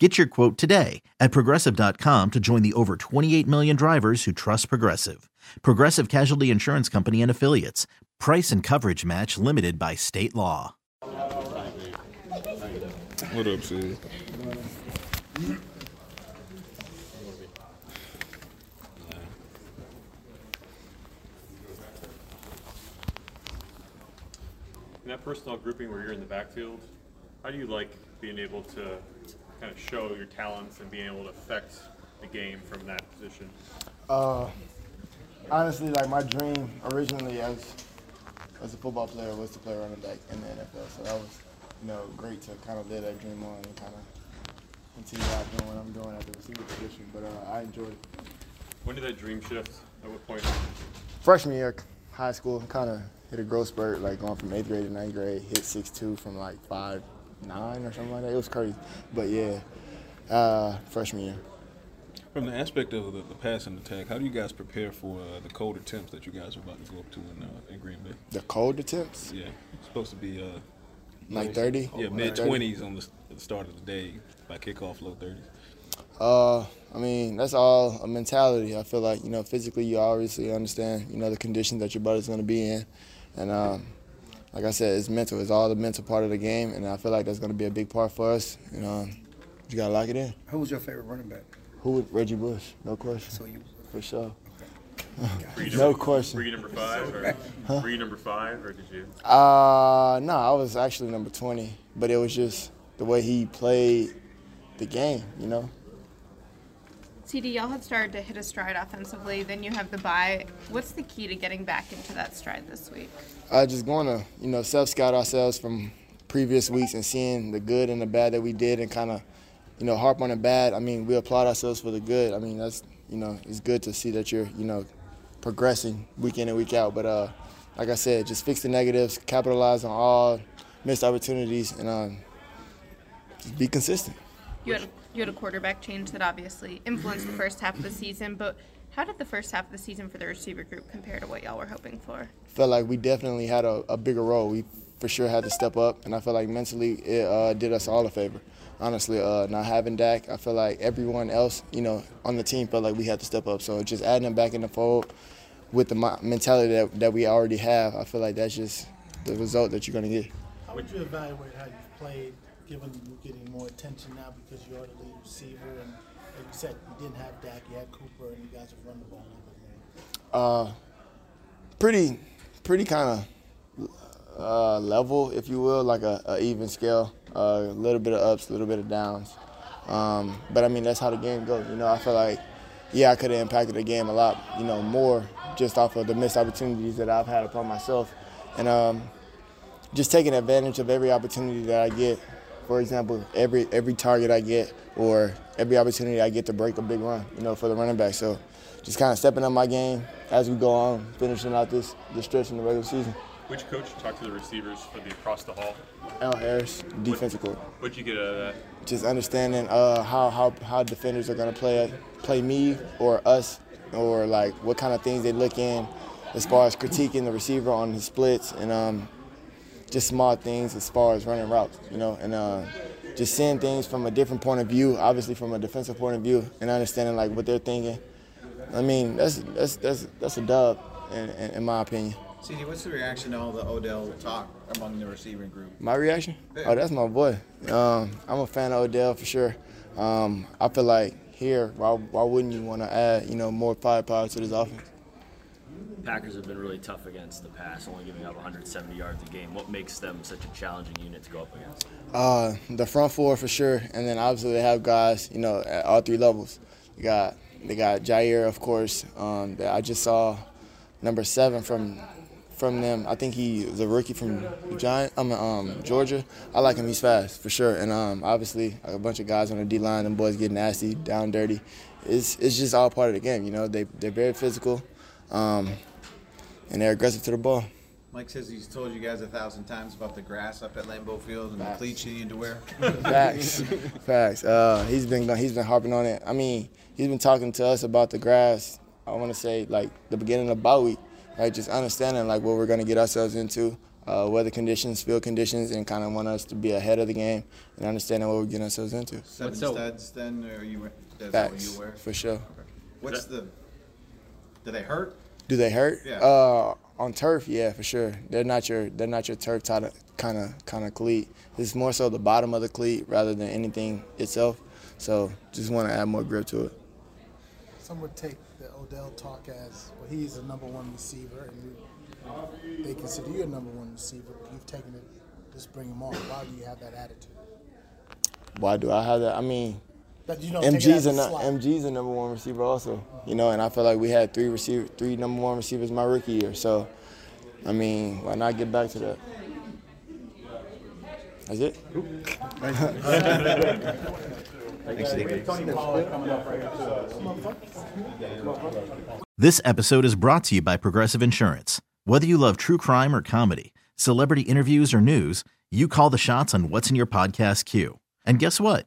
Get your quote today at progressive.com to join the over 28 million drivers who trust Progressive. Progressive Casualty Insurance Company and Affiliates. Price and coverage match limited by state law. What up, Sid? In that personnel grouping where you're in the backfield, how do you like being able to kind of show your talents and being able to affect the game from that position? Uh, honestly, like my dream originally as as a football player was to play running back in the NFL. So that was, you know, great to kind of live that dream on and kind of continue out doing what I'm doing at the receiver position. But uh, I enjoyed it. When did that dream shift? At what point? Freshman year, high school, kind of hit a growth spurt, like going from eighth grade to ninth grade, hit six two from like five nine or something like that. It was crazy. But yeah, uh, freshman year. From the aspect of the, the passing attack, how do you guys prepare for uh, the cold attempts that you guys are about to go up to in, uh, in Green Bay? The cold attempts? Yeah, it's supposed to be uh, like 30? Yeah, mid 20s on the, the, start of the day by kickoff, low 30s. Uh, I mean, that's all a mentality. I feel like, you know, physically you obviously understand, you know, the conditions that your body's going to be in. And um, like I said, it's mental. It's all the mental part of the game, and I feel like that's going to be a big part for us. You know, you got to lock it in. Who was your favorite running back? Who would Reggie Bush? No question. So you for sure. Were you no number, question. Were you number five, or Huh? were you number five, or did you? Uh, no, I was actually number 20, but it was just the way he played the game, you know? CeeDee, y'all had started to hit a stride offensively. Then you have the bye. What's the key to getting back into that stride this week? Uh, just going to, you know, self-scout ourselves from previous weeks and seeing the good and the bad that we did and kind of, you know, harp on the bad. I mean, we applaud ourselves for the good. I mean, that's, you know, it's good to see that you're, you know, progressing week in and week out. But uh, like I said, just fix the negatives, capitalize on all missed opportunities, and um, be consistent. You had a, you had a quarterback change that obviously influenced the first half of the season, but how did the first half of the season for the receiver group compare to what y'all were hoping for? Felt like we definitely had a, a bigger role. We for sure had to step up, and I feel like mentally it uh, did us all a favor. Honestly, uh, not having Dak, I feel like everyone else, you know, on the team felt like we had to step up. So just adding him back in the fold with the mentality that, that we already have, I feel like that's just the result that you're going to get. How would you evaluate how you've played, given you're getting more attention now because you're the lead receiver, and like you said, you didn't have Dak, you had Cooper, and you guys have run the ball a little bit more. Uh, pretty, pretty kind of uh, level, if you will, like a, a even scale. A little bit of ups, a little bit of downs. Um, but I mean, that's how the game goes. You know, I feel like, yeah, I could have impacted the game a lot, you know, more just off of the missed opportunities that I've had upon myself, and um, just taking advantage of every opportunity that I get. For example, every every target I get, or every opportunity I get to break a big run, you know, for the running back. So, just kind of stepping up my game as we go on, finishing out this this stretch in the regular season. Which coach talked to the receivers for the across the hall? Al Harris, defensive court. What'd you get out of that? Just understanding uh, how, how how defenders are gonna play play me or us, or like what kind of things they look in, as far as critiquing the receiver on his splits and um, just small things as far as running routes, you know, and uh, just seeing things from a different point of view, obviously from a defensive point of view, and understanding like what they're thinking. I mean, that's that's that's that's a dub, in, in, in my opinion. CeeDee, what's the reaction to all the Odell talk among the receiving group? My reaction? Oh, that's my boy. Um, I'm a fan of Odell for sure. Um, I feel like here, why, why wouldn't you want to add, you know, more firepower to this offense? Packers have been really tough against the pass, only giving up 170 yards a game. What makes them such a challenging unit to go up against? Uh, the front four for sure, and then obviously they have guys, you know, at all three levels. They got they got Jaire, of course. Um, I just saw number seven from from them. I think he a rookie from Giant. I'm um, Georgia. I like him. He's fast for sure, and um, obviously a bunch of guys on the D line. Them boys get nasty, down dirty. It's it's just all part of the game. You know, they they're very physical. Um, and they're aggressive to the ball. Mike says he's told you guys a thousand times about the grass up at Lambeau Field and the cleats you need to wear. Facts, facts. Uh, he's been he's been harping on it. I mean, he's been talking to us about the grass. I want to say like the beginning of bye week, right? Just understanding like what we're gonna get ourselves into, uh, weather conditions, field conditions, and kind of want us to be ahead of the game and understanding what we're getting ourselves into. Seven What's studs then, or you that's what Facts, you wear? for sure. What's the? Do they hurt? Do they hurt? Yeah. Uh, on turf, yeah, for sure. They're not your they're not your turf kind of kind of kind of cleat. It's more so the bottom of the cleat rather than anything itself. So just want to add more grip to it. Some would take the Odell talk as, well, he's a number one receiver, and you, they consider you a number one receiver, but you've taken it, just bring him on. Why do you have that attitude? Why do I have that? I mean, That you don't take it as MG's a a slot. MG's a number one receiver also. You know, and I feel like we had three receiver three number one receivers my rookie year. So, I mean, why not get back to that? That's it. This episode is brought to you by Progressive Insurance. Whether you love true crime or comedy, celebrity interviews or news, you call the shots on what's in your podcast queue. And guess what?